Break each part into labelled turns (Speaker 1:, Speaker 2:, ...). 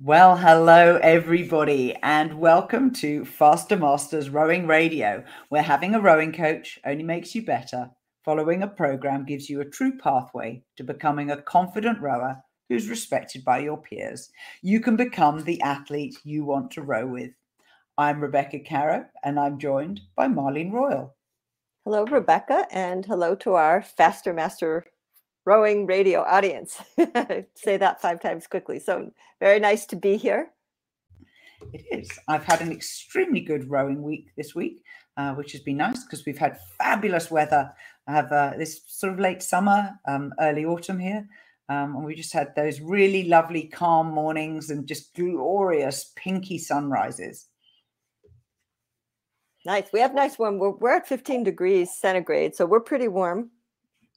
Speaker 1: Well, hello, everybody, and welcome to Faster Masters Rowing Radio, where having a rowing coach only makes you better. Following a program gives you a true pathway to becoming a confident rower who's respected by your peers. You can become the athlete you want to row with. I'm Rebecca Caroe, and I'm joined by Marlene Royle.
Speaker 2: Hello, Rebecca, and hello to our Faster Master rowing radio audience. Say that five times quickly. So very nice to be here.
Speaker 1: It is. I've had an extremely good rowing week this week, uh, which has been nice because we've had fabulous weather. I have uh, this sort of late summer, um, early autumn here. Um, and we just had those really lovely, calm mornings and just glorious pinky sunrises.
Speaker 2: Nice. We have nice warm. We're, we're at 15 degrees centigrade, so we're pretty warm.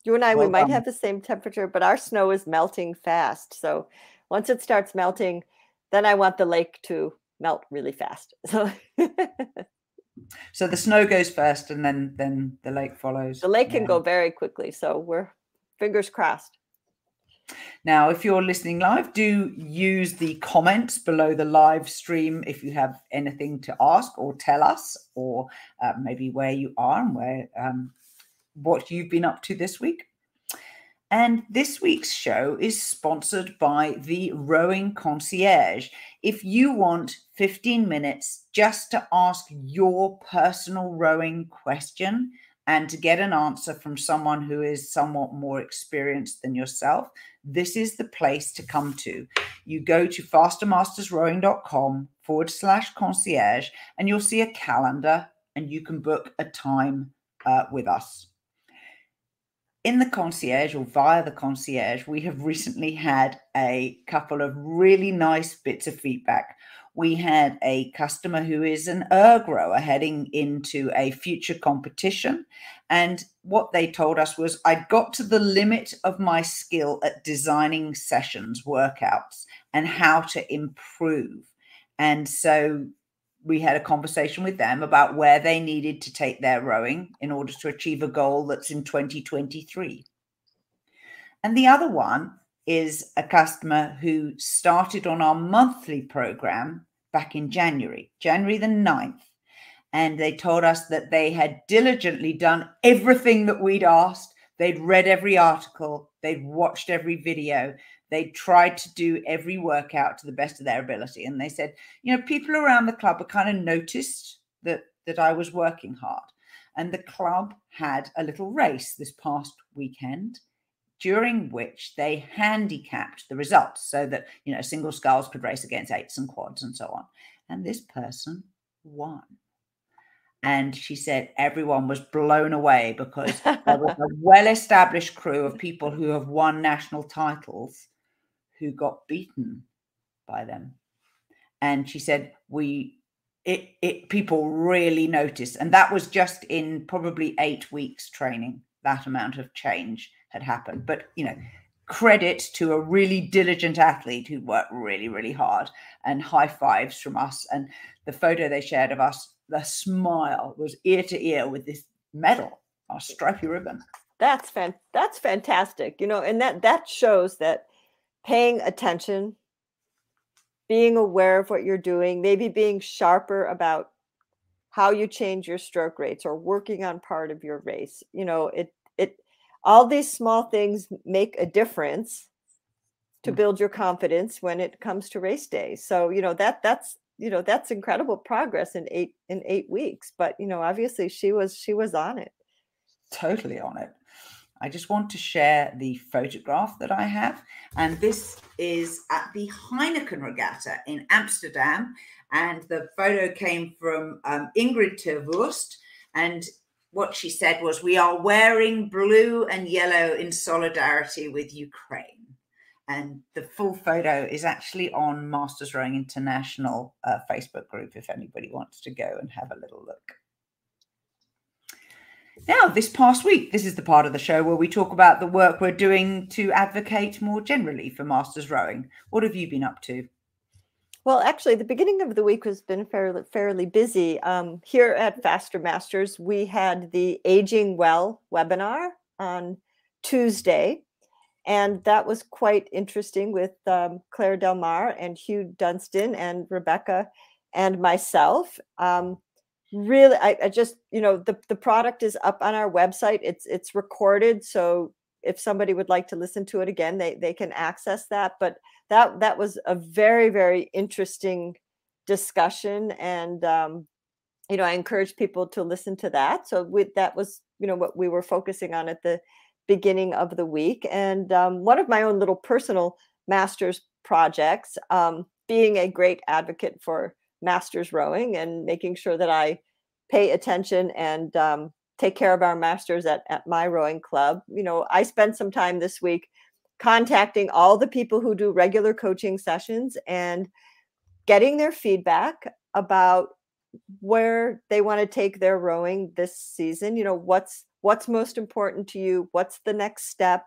Speaker 2: You and I, well, we might um, have the same temperature, but our snow is melting fast. So once it starts melting, then I want the lake to melt really fast. So
Speaker 1: So the snow goes first and then then the lake follows.
Speaker 2: The lake can yeah. go very quickly. So we're fingers crossed.
Speaker 1: Now, if you're listening live, do use the comments below the live stream if you have anything to ask or tell us, or uh, maybe where you are and where um, what you've been up to this week. And this week's show is sponsored by the Rowing Concierge. If you want 15 minutes just to ask your personal rowing question and to get an answer from someone who is somewhat more experienced than yourself, this is the place to come to. You go to fastermastersrowing.com forward slash concierge and you'll see a calendar and you can book a time uh, with us in the concierge or via the concierge, we have recently had a couple of really nice bits of feedback. We had a customer who is an erg rower heading into a future competition. And what they told us was, I got to the limit of my skill at designing sessions, workouts, and how to improve. And so we had a conversation with them about where they needed to take their rowing in order to achieve a goal that's in 2023. And the other one is a customer who started on our monthly program back in January, January the 9th. And they told us that they had diligently done everything that we'd asked. They'd read every article, they'd watched every video, they tried to do every workout to the best of their ability. And they said, you know, people around the club were kind of noticed that that I was working hard. And the club had a little race this past weekend during which they handicapped the results so that you know single sculls could race against eights and quads and so on and this person won and she said everyone was blown away because there was a well-established crew of people who have won national titles who got beaten by them. And she said, we, it, it, people really noticed. And that was just in probably eight weeks training, that amount of change had happened. But, you know, credit to a really diligent athlete who worked really, really hard and high fives from us. And the photo they shared of us, the smile was ear to ear with this medal, our stripy ribbon.
Speaker 2: That's fan- that's fantastic. You know, and that that shows that paying attention, being aware of what you're doing, maybe being sharper about how you change your stroke rates or working on part of your race. You know, it it all these small things make a difference to mm. build your confidence when it comes to race day. So, you know, that that's you know, that's incredible progress in 8 in 8 weeks, but you know, obviously she was she was on it.
Speaker 1: Totally on it. I just want to share the photograph that I have. And this is at the Heineken Regatta in Amsterdam. And the photo came from um, Ingrid Terwurst. And what she said was, We are wearing blue and yellow in solidarity with Ukraine. And the full photo is actually on Masters Rowing International uh, Facebook group if anybody wants to go and have a little look. Now, this past week, this is the part of the show where we talk about the work we're doing to advocate more generally for masters rowing. What have you been up to?
Speaker 2: Well, actually, the beginning of the week has been fairly fairly busy. Um, here at Faster Masters, we had the Aging Well webinar on Tuesday, and that was quite interesting with um, Claire Del Mar and Hugh Dunstan and Rebecca and myself. Um, really, I, I, just you know the the product is up on our website. It's it's recorded, so if somebody would like to listen to it again, they they can access that. But that that was a very very interesting discussion, and um, you know I encourage people to listen to that. So that was you know what we were focusing on at the beginning of the week. And um, one of my own little personal master's projects, um, being a great advocate for masters rowing and making sure that I pay attention and um, take care of our masters at, at my rowing club. You know, I spent some time this week contacting all the people who do regular coaching sessions and getting their feedback about where they want to take their rowing this season. You know what's what's most important to you? What's the next step?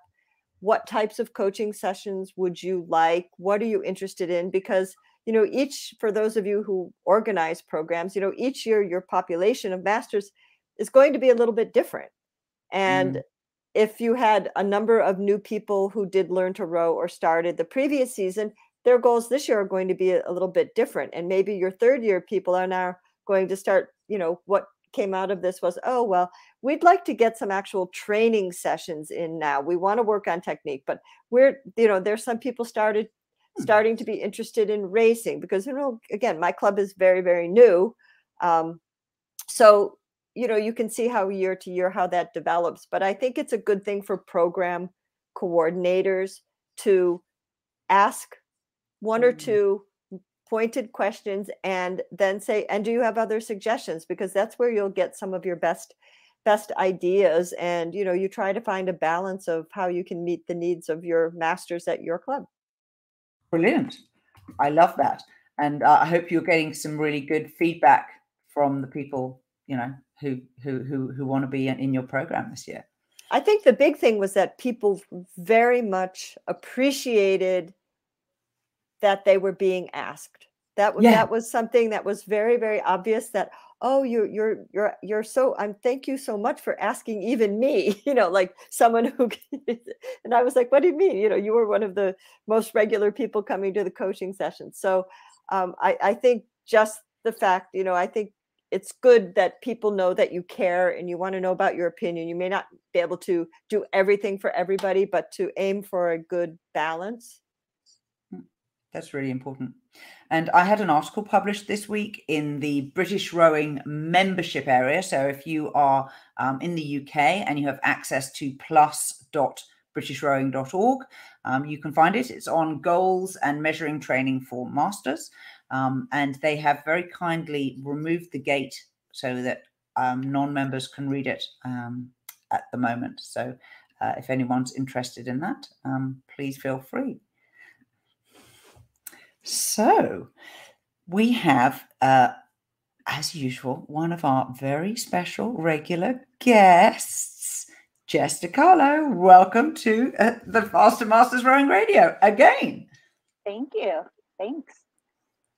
Speaker 2: What types of coaching sessions would you like? What are you interested in? Because you know each for those of you who organize programs you know each year your population of masters is going to be a little bit different and mm. if you had a number of new people who did learn to row or started the previous season their goals this year are going to be a, little bit different and maybe your third year people are now going to start you know what came out of this was oh well we'd like to get some actual training sessions in now we want to work on technique but we're you know there's some people started. Starting to be interested in racing because you know again my club is very very new um, so you know you can see how year to year how that develops but i think it's a good thing for program coordinators to ask one or hmm. two pointed questions and then say and do you have other suggestions? because that's where you'll get some of your best best ideas and you know you try to find a balance of how you can meet the needs of your masters at your club
Speaker 1: brilliant i love that and uh, i hope you're getting some really good feedback from the people you know who who who, who want to be in your program this year
Speaker 2: i think the big thing was that people very much appreciated that they were being asked. That was yeah. that was something that was very very obvious that oh you you're you're you're so I'm thank you so much for asking even me you know like someone who and I was like what do you mean? You know you were one of the most regular people coming to the coaching sessions so um, I I think just the fact you know I think it's good that people know that you care and you want to know about your opinion. You may not be able to do everything for everybody but to aim for a good balance.
Speaker 1: That's really important. And I had an article published this week in the British Rowing membership area. So if you are um, in the UK and you have access to plus.britishrowing.org, um, you can find it. It's on goals and measuring training for masters. Um, and they have very kindly removed the gate so that um, non members can read it um, at the moment. So uh, if anyone's interested in that, um, please feel free. So we have, uh, as usual, one of our very special regular guests, Jess DiCarlo. Welcome to uh, the Faster Masters Rowing Radio again.
Speaker 3: Thank you. Thanks.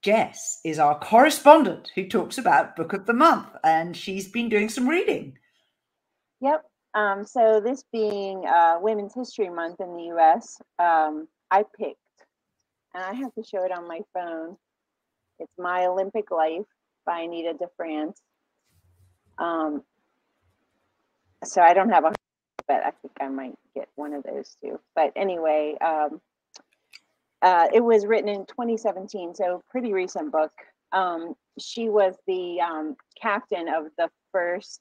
Speaker 1: Jess is our correspondent who talks about Book of the Month, and she's been doing some reading.
Speaker 3: Yep. Um, so, this being uh, Women's History Month in the US, um, I picked and I have to show it on my phone. It's My Olympic Life by Anita DeFrantz. Um, so I don't have a, but I think I might get one of those too. But anyway, um, uh, it was written in 2017, so pretty recent book. Um, she was the um, captain of the first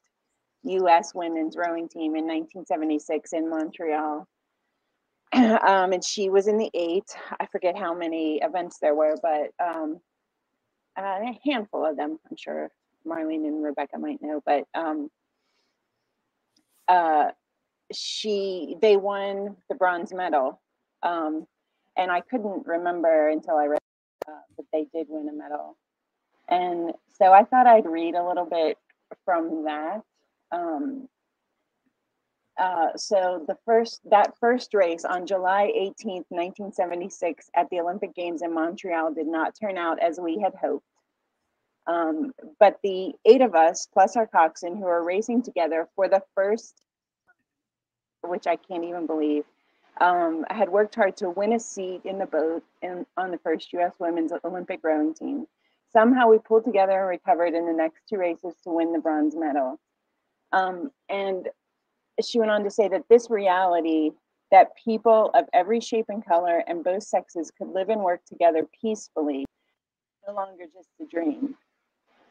Speaker 3: U.S. women's rowing team in 1976 in Montreal. um, and she was in the eight. I forget how many events there were, but um, a handful of them. I'm sure Marlene and Rebecca might know, but um, uh, she they won the bronze medal, um, and I couldn't remember until I read uh, that they did win a medal, and so I thought I'd read a little bit from that. Um, uh, so the first that first race on July 18th, 1976, at the Olympic Games in Montreal did not turn out as we had hoped. Um, but the eight of us, plus our coxswain, who are racing together for the first, which I can't even believe, Um, had worked hard to win a seat in the boat in, on the first U.S. women's Olympic rowing team. Somehow we pulled together and recovered in the next two races to win the bronze medal. Um, and she went on to say that this reality that people of every shape and color and both sexes could live and work together peacefully no longer just a dream.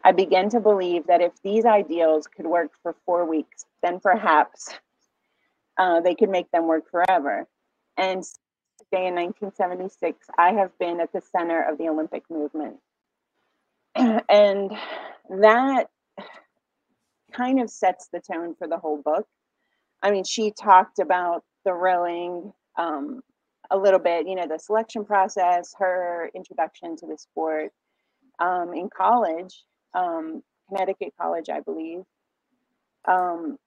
Speaker 3: I began to believe that if these ideals could work for four weeks, then perhaps uh, they could make them work forever. And today in 1976, I have been at the center of the Olympic movement. and that kind of sets the tone for the whole book. I mean, she talked about the rowing um, a little bit, you know, the selection process, her introduction to the sport um, in college, um, Connecticut College, I believe. Um,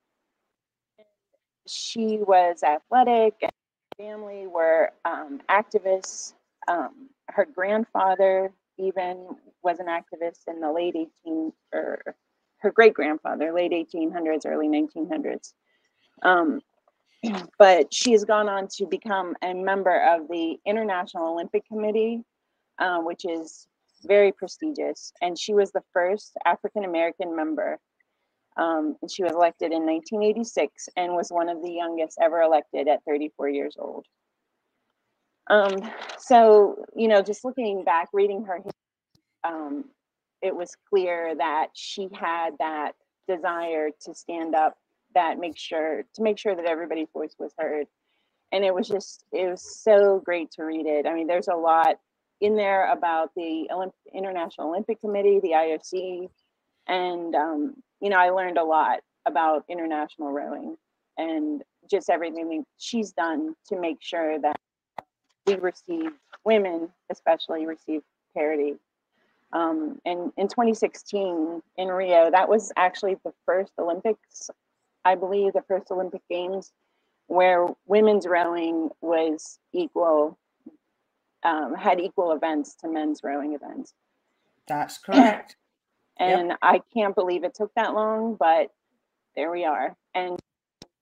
Speaker 3: she was athletic, and family were um, activists. Um, her grandfather even was an activist in the late 18 or her great grandfather, late 1800s, early 1900s. Um, but she has gone on to become a member of the International Olympic Committee, uh, which is very prestigious. And she was the first African American member. Um, and she was elected in 1986 and was one of the youngest ever elected at 34 years old. Um, so, you know, just looking back, reading her, um, it was clear that she had that desire to stand up that make sure to make sure that everybody's voice was heard. And it was just it was so great to read it. I mean there's a lot in there about the Olymp- international olympic committee the ioc and um, you know i learned a lot about international rowing and just everything she's done to make sure that we receive women especially receive parity. Um, and in 2016 in rio that was actually the first olympics I believe, the first Olympic Games where women's rowing was equal, um, had equal events to men's rowing events.
Speaker 1: That's correct.
Speaker 3: and yep. I can't believe it took that long, but there we are. And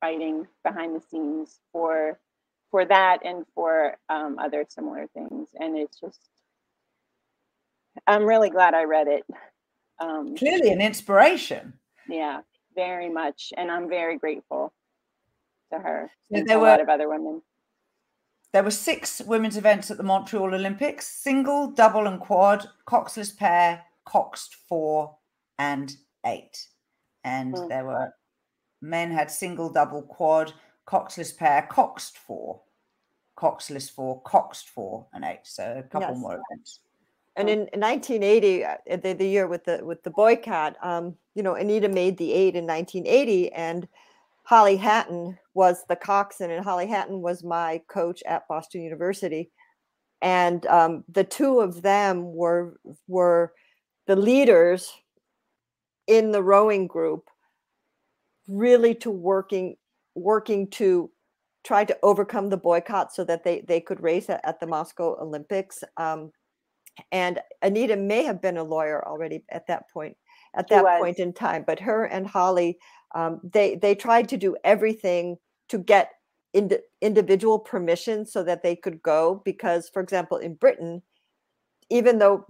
Speaker 3: fighting behind the scenes for for that and for um, other similar things. And it's just, I'm really glad I read it.
Speaker 1: Um, Clearly, an inspiration.
Speaker 3: Yeah very much, and I'm very grateful to her and there to were, a lot of other women.
Speaker 1: There were six women's events at the Montreal Olympics: single, double, and quad, coxless pair, coxed four, and eight. And mm. there were men had single, double, quad, coxless pair, coxed four, coxless four, coxed four, and eight. So a couple yes. more events.
Speaker 2: And in 1980, uh, the, the year with the with the boycott, um, you know, Anita made the eight in 1980, and Holly Hatton was the coxswain, and Holly Hatton was my coach at Boston University, and um, the two of them were were the leaders in the rowing group, really to working working to try to overcome the boycott so that they they could race at, at the Moscow Olympics. Um, and Anita may have been a lawyer already at that point at that point in time but her and holly um, they they tried to do everything to get ind- individual permission so that they could go because for example in britain even though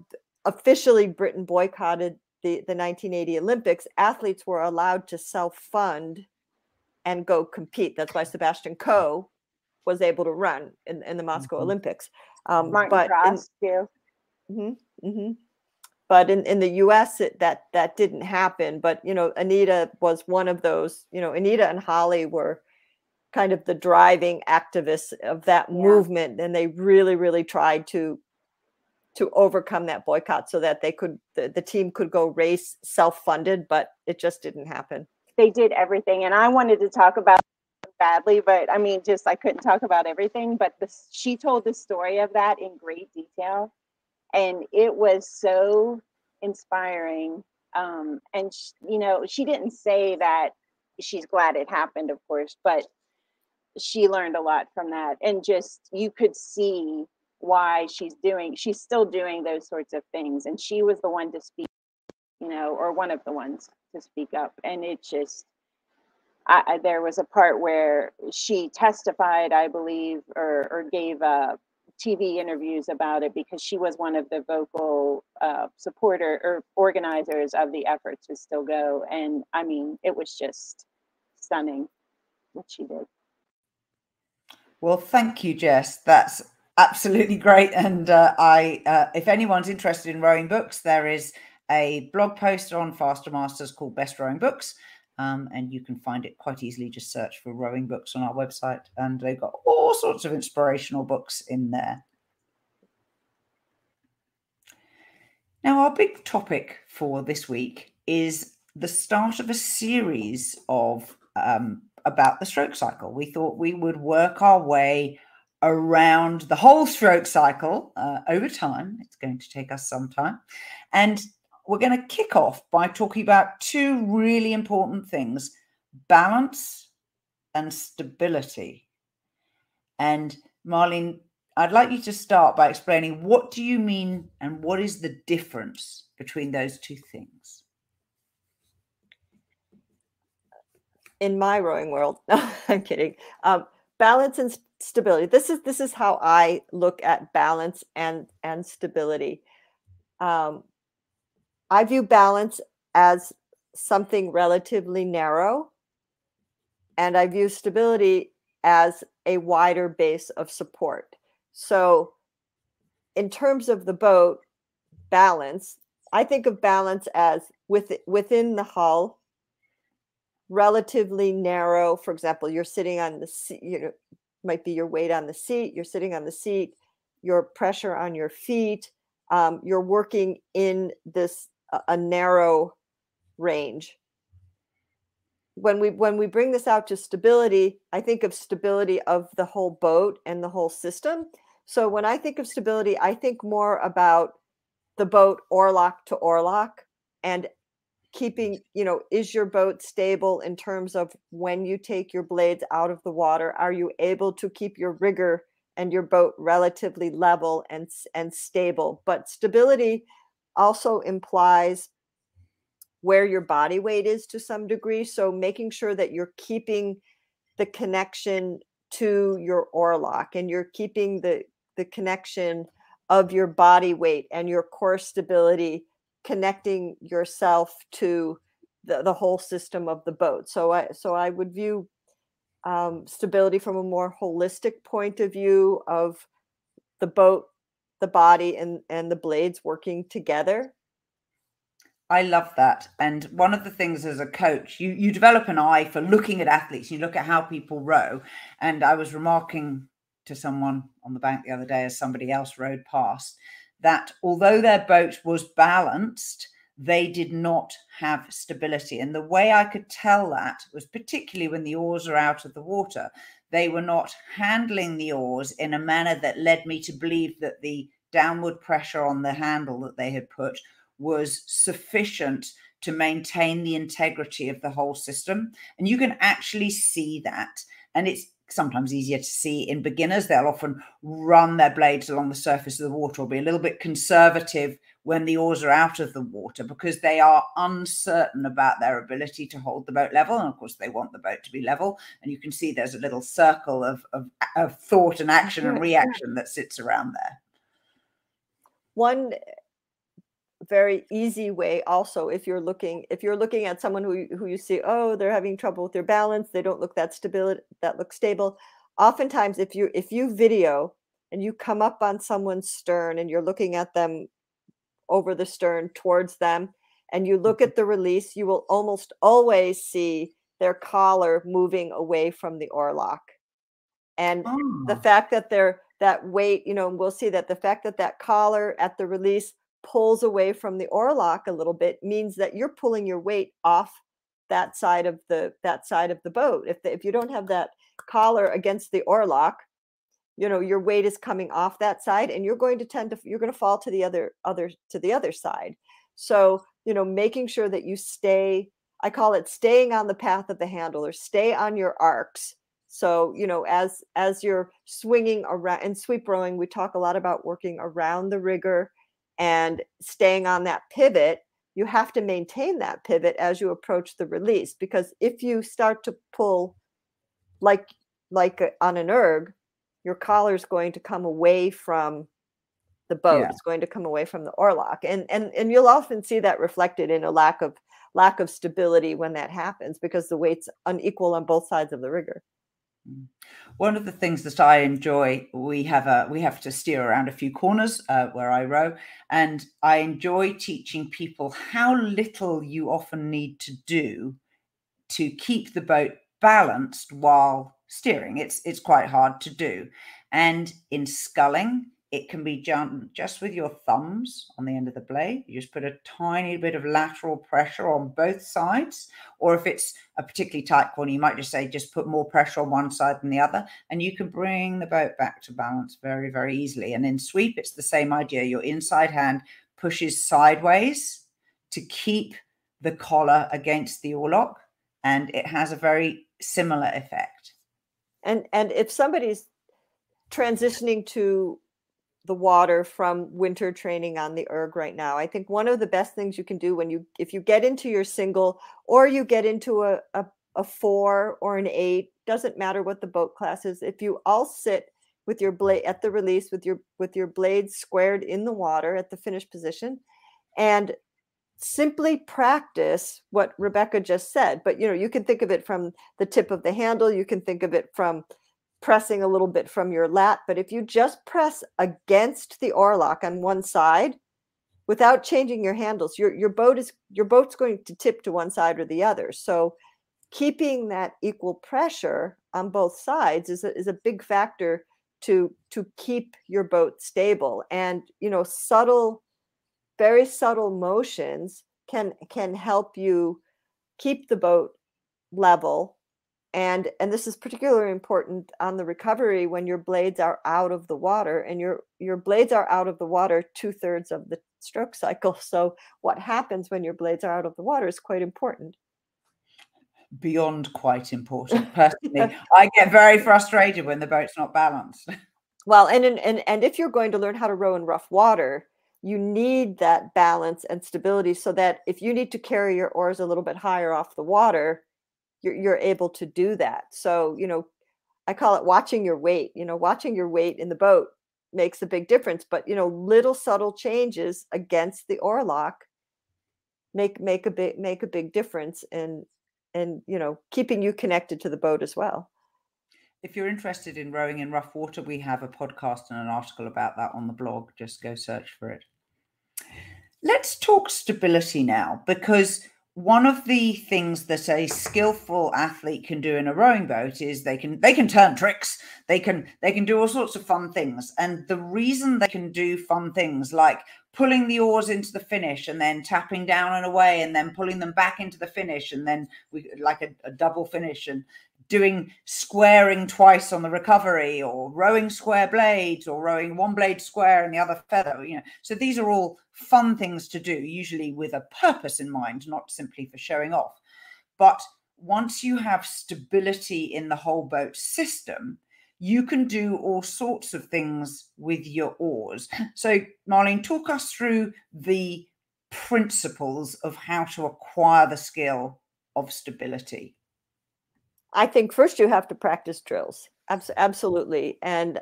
Speaker 2: officially britain boycotted the, the 1980 olympics athletes were allowed to self-fund and go compete that's why sebastian coe was able to run in, in the moscow mm-hmm. olympics
Speaker 3: um, Martin but Cross, in, too.
Speaker 2: Mm-hmm, mm-hmm. But in, in the U.S., it, that that didn't happen. But you know, Anita was one of those. You know, Anita and Holly were kind of the driving activists of that yeah. movement, and they really, really tried to to overcome that boycott so that they could the, the team could go race self-funded. But it just didn't happen.
Speaker 3: They did everything, and I wanted to talk about badly, but I mean, just I couldn't talk about everything. But this, she told the story of that in great detail and it was so inspiring um, and she, you know she didn't say that she's glad it happened of course but she learned a lot from that and just you could see why she's doing she's still doing those sorts of things and she was the one to speak you know or one of the ones to speak up and it just I, there was a part where she testified, I believe, or, or gave uh, TV interviews about it because she was one of the vocal uh, supporter or organizers of the effort to still go. And I mean, it was just stunning what she did.
Speaker 1: Well, thank you, Jess. That's absolutely great. And uh, I, uh, if anyone's interested in rowing books, there is a blog post on Faster Masters called Best Rowing Books. Um, and you can find it quite easily. Just search for rowing books on our website, and they've got all sorts of inspirational books in there. Now, our big topic for this week is the start of a series of um, about the stroke cycle. We thought we would work our way around the whole stroke cycle uh, over time. It's going to take us some time. And we're going to kick off by talking about two really important things balance and stability. And Marlene, I'd like you to start by explaining what do you mean and what is the difference between those two things?
Speaker 2: In my rowing world, no, I'm kidding. Um, balance and stability. This is this is how I look at balance and and stability. Um, I view balance as something relatively narrow, and I view stability as a wider base of support. So, in terms of the boat balance, I think of balance as with, within the hull, relatively narrow. For example, you're sitting on the seat, you know, might be your weight on the seat, you're sitting on the seat, your pressure on your feet, um, you're working in this a narrow range. When we when we bring this out to stability i think of stability of the whole boat and the whole system. So when i think of stability i think more about the boat oarlock to oarlock and keeping you know is your boat stable in terms of when you take your blades out of the water? Are you able to keep your rigger and your boat relatively level and and stable? But stability also implies where your body weight is to some degree. So making sure that you're keeping the connection to your oarlock and you're keeping the the connection of your body weight and your core stability connecting yourself to the, the whole system of the boat so i so i would view um, stability from a more holistic point of view of the boat the body and and the blades working together
Speaker 1: I love that. And one of the things as a coach, you you develop an eye for looking at athletes. You look at how people row. And I was remarking to someone on the bank the other day as somebody else rowed past that although their boat was balanced, they did not have stability. And the way I could tell that was particularly when the oars are out of the water, they were not handling the oars in a manner that led me to believe that the downward pressure on the handle that they had put was sufficient to maintain the integrity of the whole system. And you can actually see that. And it's sometimes easier to see in beginners. They'll often run their blades along the surface of the water or be a little bit conservative when the oars are out of the water because they are uncertain about their ability to hold the boat level. And of course, they want the boat to be level. And you can see there's a little circle of, of, of thought and action and reaction that sits around there.
Speaker 2: One very easy way also if you're looking if you're looking at someone who who you see oh they're having trouble with their balance they don't look that stability that look stable oftentimes if you if you video and you come up on someone's stern and you're looking at them over the stern towards them and you look mm-hmm. at the release you will almost always see their collar moving away from the oarlock and oh. the fact that they're that weight you know we'll see that the fact that that collar at the release pulls away from the oarlock a little bit means that you're pulling your weight off that side of the that side of the boat if the, if you don't have that collar against the oarlock you know your weight is coming off that side and you're going to tend to you're going to fall to the other other to the other side. So you know making sure that you stay i call it staying on the path of the handle or stay on your arcs. So you know as as you're swinging around and sweep rowing we talk a lot about working around the rigger and staying on that pivot. You have to maintain that pivot as you approach the release because if you start to pull like like uh, on an erg your collar is going to come away from the boat yeah. it's going to come away from the oarlock and and and you'll often see that reflected in a lack of lack of stability when that happens because the weight's unequal on both sides of the rigger
Speaker 1: mm. one of the things that I enjoy, we have a we have to steer around a few corners uh, where I row, and I enjoy teaching people how little you often need to do to keep the boat balanced while steering. It's it's quite hard to do, and in sculling, it can be done just with your thumbs on the end of the blade. You just put a tiny bit of lateral pressure on both sides. Or if it's a particularly tight corner, you might just say, just put more pressure on one side than the other. And you can bring the boat back to balance very, very easily. And in sweep, it's the same idea. Your inside hand pushes sideways to keep the collar against the oarlock. And it has a very similar effect.
Speaker 2: And, and if somebody's transitioning to the water from winter training on the erg right now. I think one of the best things you can do when you if you get into your single or you get into a, a, a four or an eight, doesn't matter what the boat class is, if you all sit with your blade at the release with your with your blades squared in the water at the finish position and simply practice what Rebecca just said. But you know, you can think of it from the tip of the handle, you can think of it from pressing a little bit from your lat. But if you just press against the oarlock on one side without changing your handles, your, your boat is your boat's going to tip to one side or the other. So keeping that equal pressure on both sides is a, is a big factor to to keep your boat stable. And you know, subtle, very subtle motions can can help you keep the boat level. And and this is particularly important on the recovery when your blades are out of the water and your your blades are out of the water two-thirds of the stroke cycle. So what happens when your blades are out of the water is quite important.
Speaker 1: Beyond quite important. Personally i get very frustrated when the boat's not balanced.
Speaker 2: Well and, and and if you're going to learn how to row in rough water you need that balance and stability so that if you need to carry your oars a little bit higher off the water you're, you're able to do that. So you know i call it watching your weight you know watching your weight in the boat makes a big difference but you know little subtle changes against the oarlock make make a big make a big difference in and you know keeping you connected to the boat as well.
Speaker 1: If you're interested in rowing in rough water we have a podcast and an article about that on the blog. Just go search for it let's talk stability now because one of the things that a skillful athlete can do in a rowing boat is they can they can turn tricks. They can they can do all sorts of fun things. And the reason they can do fun things like pulling the oars into the finish and then tapping down and away and then pulling them back into the finish and then we like a, a double finish and doing squaring twice on the recovery or rowing square blades or rowing one blade square and the other feather you know. So these are all fun things to do usually with a purpose in mind not simply for showing off. But once you have stability in the whole boat system you can do all sorts of things with your oars. So marlene talk us through the principles of how to acquire the skill of stability
Speaker 2: I think first you have to practice drills. Abs- absolutely. And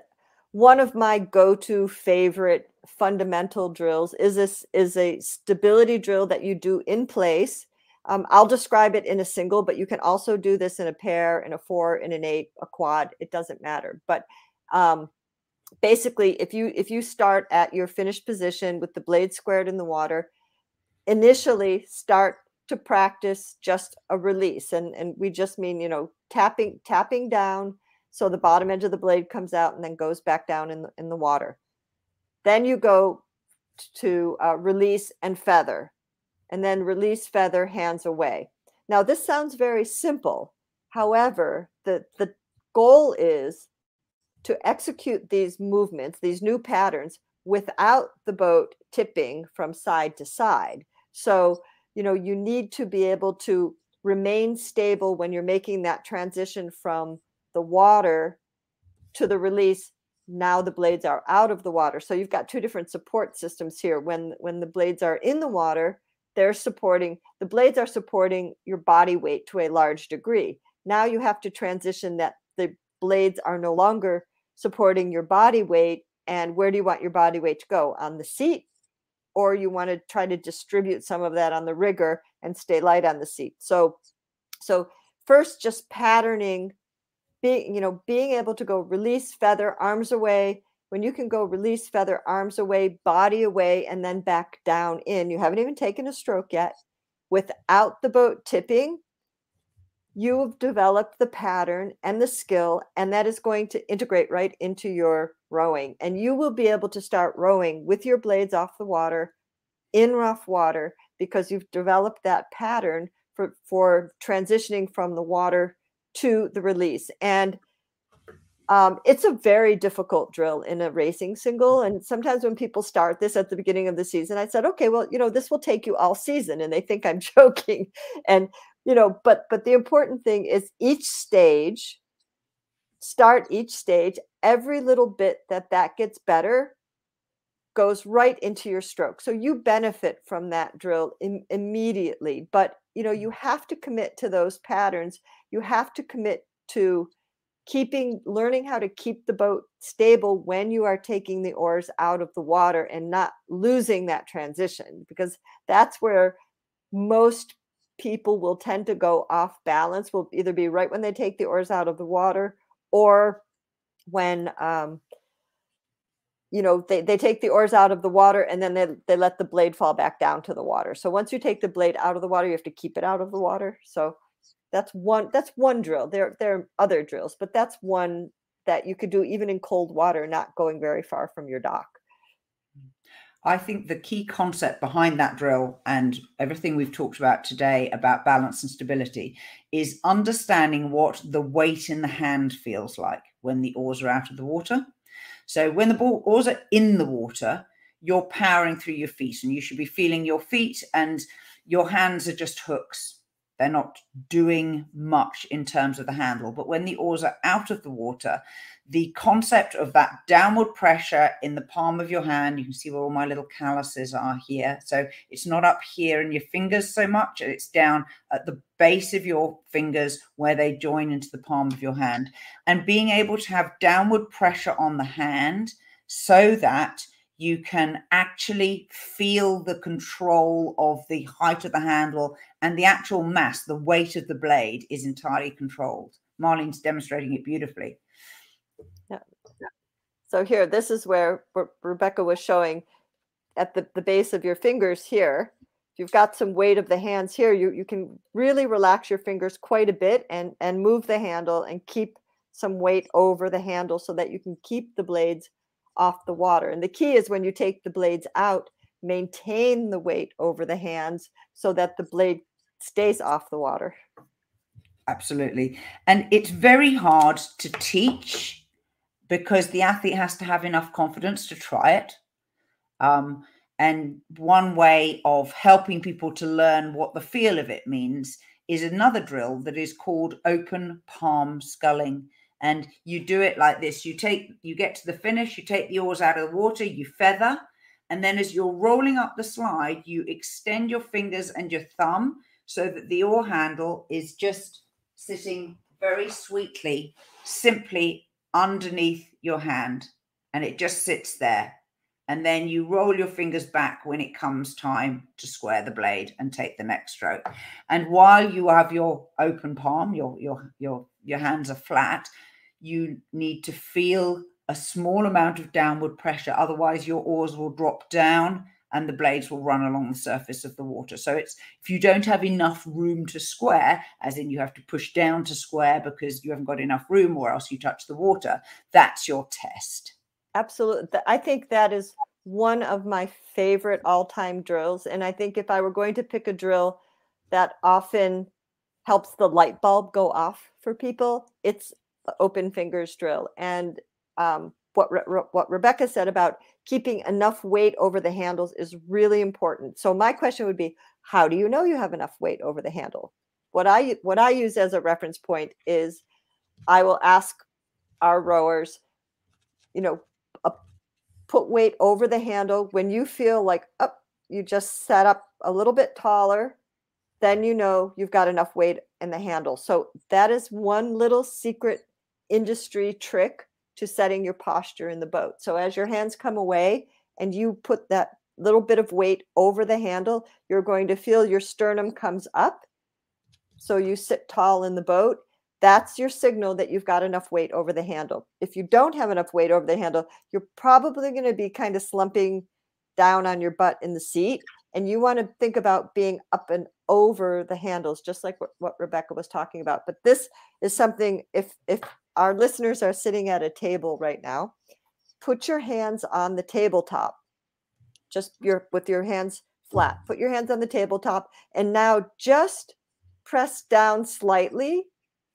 Speaker 2: one of my go-to favorite fundamental drills is this is a stability drill that you do in place. Um, I'll describe it in a single, but you can also do this in a pair, in a four, in an eight, a quad. It doesn't matter. But um, basically, if you if you start at your finished position with the blade squared in the water, initially start to practice just a release and and we just mean you know tapping tapping down so the bottom edge of the blade comes out and then goes back down in the, in the water. Then you go to uh, release and feather and then release feather hands away. Now this sounds very simple. However the the goal is to execute these movements these new patterns without the boat tipping from side to side. So you know you need to be able to remain stable when you're making that transition from the water to the release now the blades are out of the water so you've got two different support systems here when when the blades are in the water they're supporting the blades are supporting your body weight to a large degree. Now you have to transition that the blades are no longer supporting your body weight. And where do you want your body weight to go? On the seat, or you want to try to distribute some of that on the rigger and stay light on the seat. So, so first, just patterning, being you know being able to go release feather, arms away. When you can go release feather, arms away, body away, and then back down in. You haven't even taken a stroke yet. Without the boat tipping, you have developed the pattern and the skill, and that is going to integrate right into your rowing. And you will be able to start rowing with your blades off the water in rough water because you've developed that pattern for, for transitioning from the water to the release. And um, it's a very difficult drill in a racing single. And sometimes when people start this at the beginning of the season, I said, okay, well, you know, this will take you all season. And they think I'm joking. And you know but but the important thing is each stage start each stage every little bit that that gets better goes right into your stroke. So you benefit from that drill Im- immediately but you know you mm-hmm. have to commit to those patterns. You have to commit to keeping learning how to keep the boat stable when you are taking the oars out of the water and not losing that transition because that's where most people will tend to go off balance will either be right when they take the oars out of the water or when um, you know they, they take the oars out of the water and then they, they let the blade fall back down to the water. So once you take the blade out of the water you have to keep it out of the water. So that's one that's one drill. There there are other drills but that's one that you could do even in cold water not going very far from your dock
Speaker 1: I think the key concept behind that drill and everything we've talked about today about balance and stability is understanding what the weight in the hand feels like when the oars are out of the water. So when the ball oars are in the water, you're powering through your feet and you should be feeling your feet and your hands are just hooks. They're not doing much in terms of the handle. But when the oars are out of the water, the concept of that downward pressure in the palm of your hand, you can see where all my little calluses are here. So it's not up here in your fingers so much, it's down at the base of your fingers where they join into the palm of your hand. And being able to have downward pressure on the hand so that you can actually feel the control of the height of the handle and the actual mass, the weight of the blade is entirely controlled. Marlene's demonstrating it beautifully.
Speaker 2: Yeah. So here, this is where Rebecca was showing at the, the base of your fingers here. If you've got some weight of the hands here, you, you can really relax your fingers quite a bit and, and move the handle and keep some weight over the handle so that you can keep the blades off the water. And the key is when you take the blades out, maintain the weight over the hands so that the blade stays off the water.
Speaker 1: Absolutely. And it's very hard to teach because the athlete has to have enough confidence to try it. Um, and one way of helping people to learn what the feel of it means is another drill that is called open palm sculling and you do it like this. You take you get to the finish you take the oars out of the water you feather and then as you're rolling up the slide you extend your fingers and your thumb so that the oar handle is just sitting very sweetly simply underneath your hand and it just sits there. And then you roll your fingers back when it comes time to square the blade and take the next stroke. And while you have your open palm your your your your hands are flat you need to feel a small amount of downward pressure. Otherwise, your oars will drop down and the blades will run along the surface of the water. So it's if you don't have enough room to square, as in you have to push down to square because you haven't got enough room or else you touch the water, that's your test.
Speaker 2: Absolutely. I think that is one of my favorite all-time drills. And I think if I were going to pick a drill that often helps the light bulb go off for people, it's open fingers drill. And um, what Re- what Rebecca said about keeping enough weight over the handles is really important. So my question would be, how do you know you have enough weight over the handle? What I what I use as a reference point is, I will ask our rowers, you know, uh, put weight over the handle when you feel like up. Oh, you just set up a little bit taller, then you know you've got enough weight in the handle. So that is one little secret industry trick to setting your posture in the boat. So as your hands come away and you put that little bit of weight over the handle, you're going to feel your sternum comes up. So you sit tall in the boat. That's your signal that you've got enough weight over the handle. If you don't have enough weight over the handle, you're probably going to be kind of slumping down on your butt in the seat. And you want to think about being up and over the handles, just like what, what Rebecca was talking about. But this is something, if if our listeners are sitting at a table right now, put your hands on the tabletop. Just your with your hands flat. Put your hands on the tabletop and now just press down slightly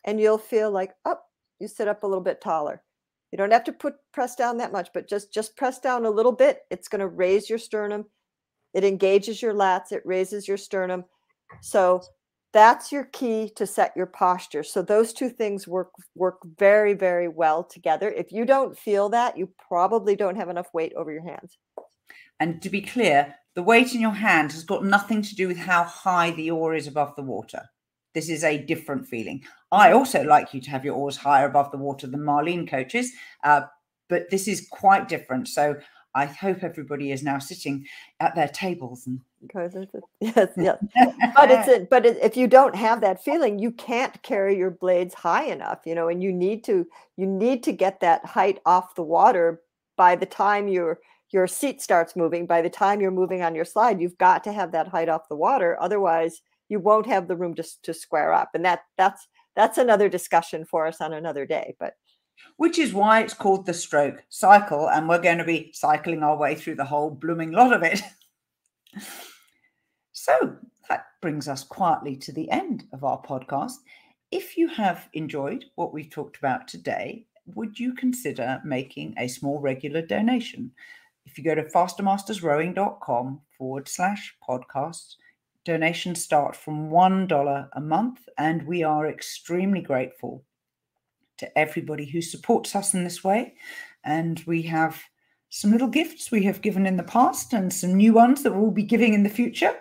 Speaker 2: and you'll feel like up, oh, you sit up a little bit taller. You don't have to put press down that much, but just just press down a little bit. It's going to raise your sternum. It engages your lats, it raises your sternum. So that's your key to set your posture. So those two things work work very very well together. If you don't feel that, you probably don't have enough weight over your hands.
Speaker 1: And to be clear, the weight in your hand has got nothing to do with how high the oar is above the water. This is a different feeling. I also like you to have your oars higher above the water than Marlene coaches, uh, but this is quite different. So I hope everybody is now sitting at their tables and
Speaker 2: yes, yes. but it's a, but if you don't have that feeling, you can't carry your blades high enough, you know, and you need to you need to get that height off the water by the time your your seat starts moving. By the time you're moving on your slide, you've got to have that height off the water. Otherwise, you won't have the room to to square up, and that that's that's another discussion for us on another day. But
Speaker 1: which is why it's called the stroke cycle. And we're going to be cycling our way through the whole blooming lot of it. so that brings us quietly to the end of our podcast. If you have enjoyed what we've talked about today, would you consider making a small regular donation? If you go to fastermastersrowing.com forward slash podcast, donations start from $1 a month, and we are extremely grateful to everybody who supports us in this way. And we have some little gifts we have given in the past and some new ones that we'll be giving in the future.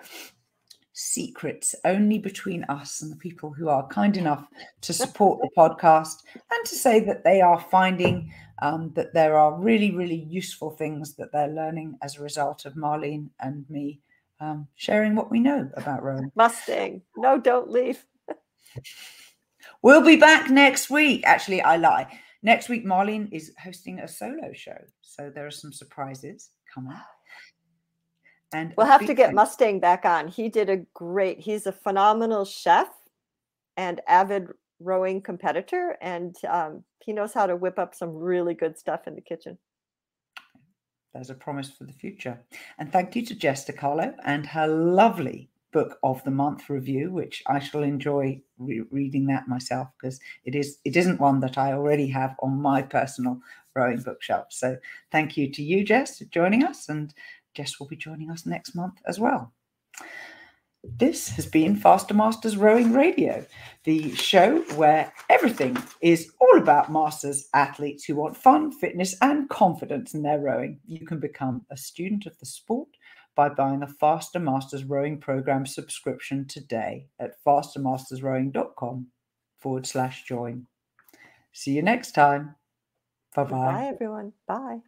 Speaker 1: Secrets only between us and the people who are kind enough to support the podcast and to say that they are finding um, that there are really, really useful things that they're learning as a result of Marlene and me um, sharing what we know about Rome.
Speaker 2: Mustang. No, don't leave.
Speaker 1: We'll be back next week. Actually, I lie. Next week, Marlene is hosting a solo show. So there are some surprises coming.
Speaker 2: And we'll have to get Mustang back on. He did a great, he's a phenomenal chef and avid rowing competitor. And um, he knows how to whip up some really good stuff in the kitchen.
Speaker 1: There's a promise for the future. And thank you to Jess DiCarlo and her lovely book of the month review, which I shall enjoy re- reading that myself because it is it isn't one that I already have on my personal rowing bookshelf. So thank you to you, Jess, for joining us, and Jess will be joining us next month as well. This has been Faster Masters Rowing Radio, the show where everything is all about masters athletes who want fun, fitness, and confidence in their rowing. You can become a student of the sport by buying a Faster Masters Rowing Program subscription today at fastermastersrowing.com forward slash join. See you next time. Bye bye.
Speaker 2: Bye, everyone. Bye.